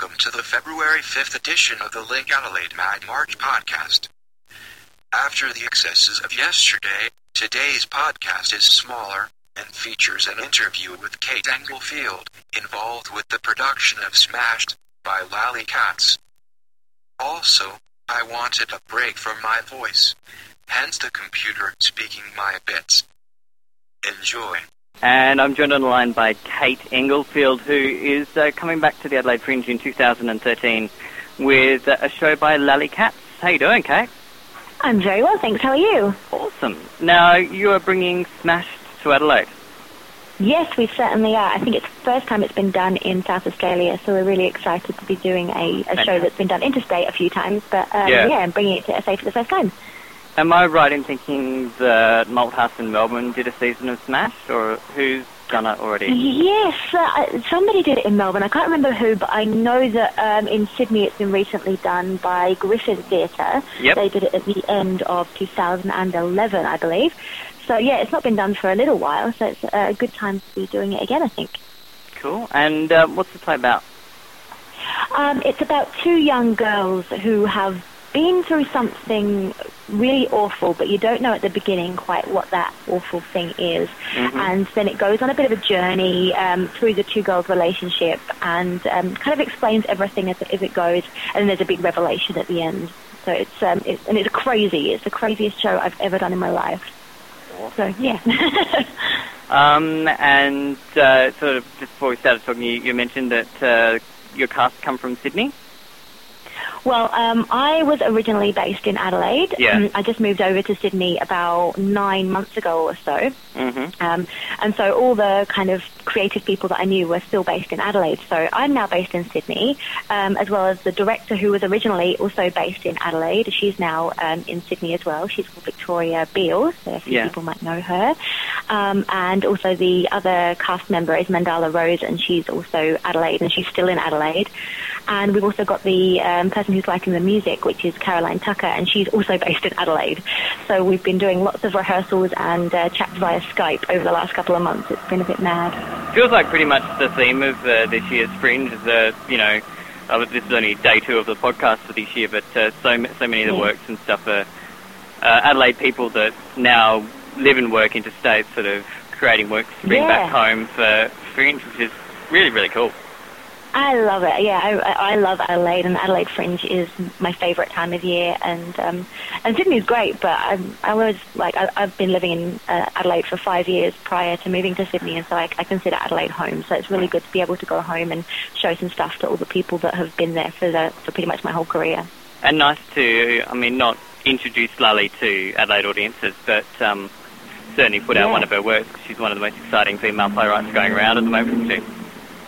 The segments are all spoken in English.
welcome to the February 5th edition of the Link Adelaide Mad March podcast. After the excesses of yesterday, today's podcast is smaller and features an interview with Kate Englefield, involved with the production of Smashed by Lally Katz. Also, I wanted a break from my voice, hence the computer speaking my bits. Enjoy. And I'm joined on the line by Kate Englefield, who is uh, coming back to the Adelaide Fringe in 2013 with uh, a show by Lally Katz. How you doing, Kate? I'm very well, thanks. How are you? Awesome. Now, you are bringing Smashed to Adelaide. Yes, we certainly are. I think it's the first time it's been done in South Australia, so we're really excited to be doing a, a show that's been done interstate a few times, but um, Yeah. yeah, and bringing it to SA for the first time. Am I right in thinking that Malthouse in Melbourne did a season of Smashed, or who's done it already? Yes, uh, somebody did it in Melbourne. I can't remember who, but I know that um, in Sydney it's been recently done by Griffin Theatre. Yep. They did it at the end of 2011, I believe. So yeah, it's not been done for a little while, so it's a good time to be doing it again, I think. Cool. And uh, what's the play about? Um, it's about two young girls who have been through something really awful, but you don't know at the beginning quite what that awful thing is. And then it goes on a bit of a journey um, through the two girls' relationship and um, kind of explains everything as, as it goes. And then there's a big revelation at the end. So it's, um, it's and it's crazy. It's the craziest show I've ever done in my life. So yeah. Um, and uh, sort of just before we started talking, you, you mentioned that uh, your cast come from Sydney. Well, um, I was originally based in Adelaide. Yeah. Um, I just moved over to Sydney about nine months ago or so. Mm-hmm. Um, and so all the kind of creative people that I knew were still based in Adelaide. So I'm now based in Sydney, um, as well as the director who was originally also based in Adelaide. She's now um, in Sydney as well. She's called Victoria Beale, so a few Yeah. people might know her. Um, and also the other cast member is Mandala Rose, and she's also Adelaide, and she's still in Adelaide. And we've also got the um, person who's writing the music, which is Caroline Tucker, and she's also based in Adelaide. So we've been doing lots of rehearsals and uh, chats via Skype over the last couple of months. It's been a bit mad. Feels like pretty much the theme of uh, this year's Fringe is, uh, you know, uh, this is only day two of the podcast for this year, but uh, so so many of the Yeah. works and stuff are uh, Adelaide people that now live and work interstate, sort of creating works to bring back home for Fringe, which is really really cool. I love it. Yeah, I, I love Adelaide, and Adelaide Fringe is my favourite time of year. And um, and Sydney's great, but I'm, I was like I, I've been living in uh, Adelaide for five years prior to moving to Sydney, and so I, I consider Adelaide home. So it's really good to be able to go home and show some stuff to all the people that have been there for the for pretty much my whole career. And nice to, I mean, not introduce Lally to Adelaide audiences, but um, certainly put out Yeah. one of her works. She's one of the most exciting female playwrights going around at the moment, isn't she?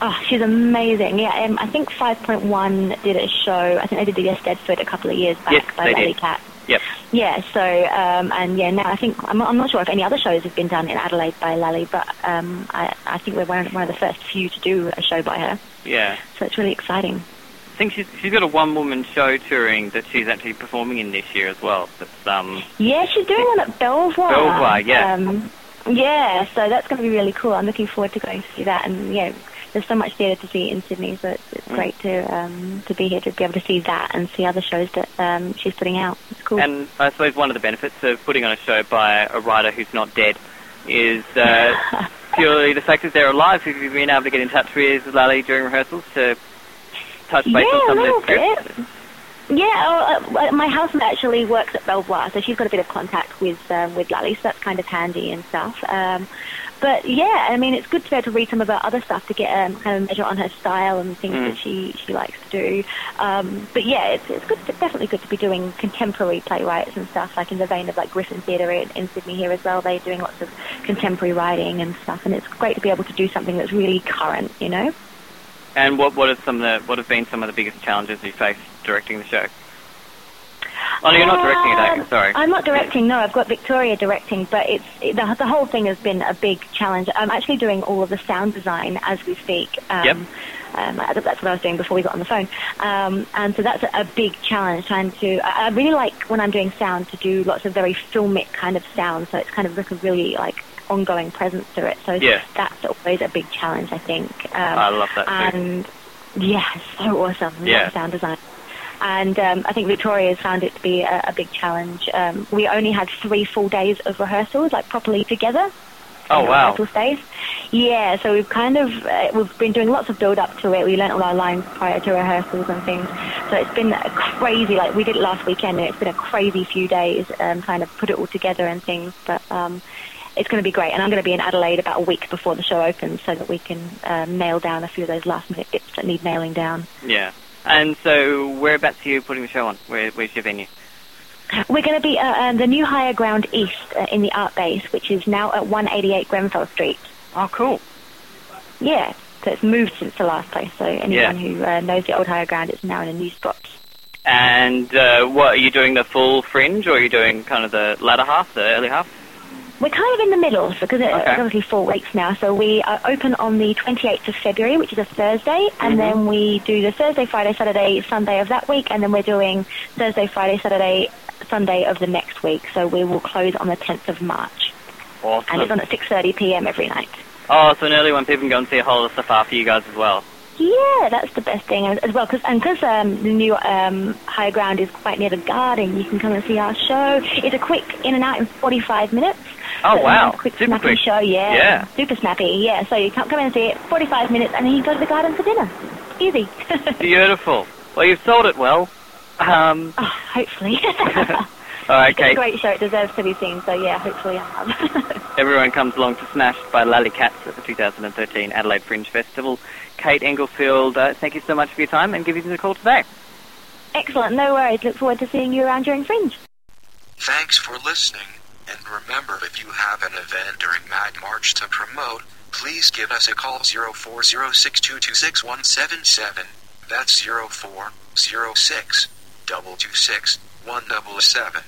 Oh, she's amazing. Yeah, um, I think 5.1 did a show. I think they did the Eisteddfod a couple of years back Yes, by Lally. Katz. Yep. Yeah, so, um, and yeah, now I think, I'm, I'm not sure if any other shows have been done in Adelaide by Lally, but um, I, I think we're one of, one of the first few to do a show by her. Yeah. So it's really exciting. I think she's she's got a one woman show touring that she's actually performing in this year as well. That's um Yeah, she's doing one at Belvoir. Belvoir, yeah. Um, yeah, so that's going to be really cool. I'm looking forward to going to see that. And yeah, there's so much theatre to see in Sydney, so it's, it's Mm. great to um, to be here to be able to see that and see other shows that um, she's putting out. It's cool. and I suppose one of the benefits of putting on a show by a writer who's not dead is uh, purely the fact that they're alive. Have you been able to get in touch with Lally during rehearsals to touch base yeah, on a some of the scripts? Yeah, oh, uh, my housemate actually works at Belvoir, so she's got a bit of contact with um, with Lally, so that's kind of handy and stuff. Um, but yeah, I mean, it's good to be able to read some of her other stuff to get um, kind of a measure on her style and things Mm. that she she likes to do. Um, but yeah, it's it's good, to, definitely good to be doing contemporary playwrights and stuff, like in the vein of like Griffin Theatre in, in Sydney here as well. They're doing lots of contemporary writing and stuff, and it's great to be able to do something that's really current, you know. And what what are some of the what have been some of the biggest challenges you faced directing the show? Oh, no, you're not directing it, are you? Um, Sorry. I'm not directing. No, I've got Victoria directing, but it's it, the, the whole thing has been a big challenge. I'm actually doing all of the sound design as we speak. Um, Yep. Um, that's what I was doing before we got on the phone, um, and so that's a, a big challenge. Trying to, I, I really like when I'm doing sound to do lots of very filmic kind of sound, so it's kind of like a really like ongoing presence to it. So Yeah. that's always a big challenge, I think. Um, I love that too. and Yeah, so awesome. Yeah. Sound design. And um, I think Victoria has found it to be a, a big challenge. Um, we only had three full days of rehearsals, like properly together. Oh, wow. Rehearsal stays. Yeah, so we've kind of uh, we've been doing lots of build up to it. We learnt all our lines prior to rehearsals and things. So it's been a crazy. Like we did it last weekend, and it's been a crazy few days um, trying to put it all together and things. But um, it's going to be great, and I'm going to be in Adelaide about a week before the show opens, so that we can um, nail down a few of those last minute bits that need nailing down. Yeah. And so, whereabouts are you putting the show on? Where, where's your venue? We're going to be uh, um, the new Higher Ground East uh, in the Art Base, which is now at 188 Grenfell Street. Oh, cool. Yeah, so it's moved since the last place. So anyone Yeah. who uh, knows the old Higher Ground, it's now in a new spot. And uh, what are you doing? The full fringe, or are you doing kind of the latter half, the early half? We're kind of in the middle because it's Okay. obviously four weeks now. So we are open on the 28th of February, which is a Thursday, and Mhm. then we do the Thursday, Friday, Saturday, Sunday of that week, and then we're doing Thursday, Friday, Saturday, Sunday of the next week. So we will close on the 10th of March, and it's on at 6:30 p.m. every night. Oh, so an early one, people can go and see a whole lot of stuff after you guys as well. Yeah, that's the best thing as, as well. Cause, and because um, the new um, higher ground is quite near the garden, you can come and see our show. It's a quick in and out in 45 minutes. Oh, So it's a wow. quick Super snappy quick. show, yeah. Yeah. Super snappy, yeah. So you come come in and see it, 45 minutes, and then you go to the garden for dinner. Easy. Beautiful. Well, you've sold it well. Um, oh, hopefully. all right, It's a great show. It deserves to be seen. So yeah, hopefully I have. Everyone comes along to Smashed by Lally Katz at the 2013 Adelaide Fringe Festival. Kate Englefield, uh, thank you so much for your time and giving us a call today. Excellent. No worries. Look forward to seeing you around during Fringe. Thanks for listening, and remember if you have an event during Mad March to promote, please give us a call 0406226177. That's 0406 226 177.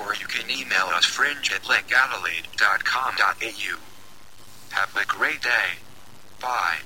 Or you can email us fringe at linkadelaide.com.au. Have a great day. Bye.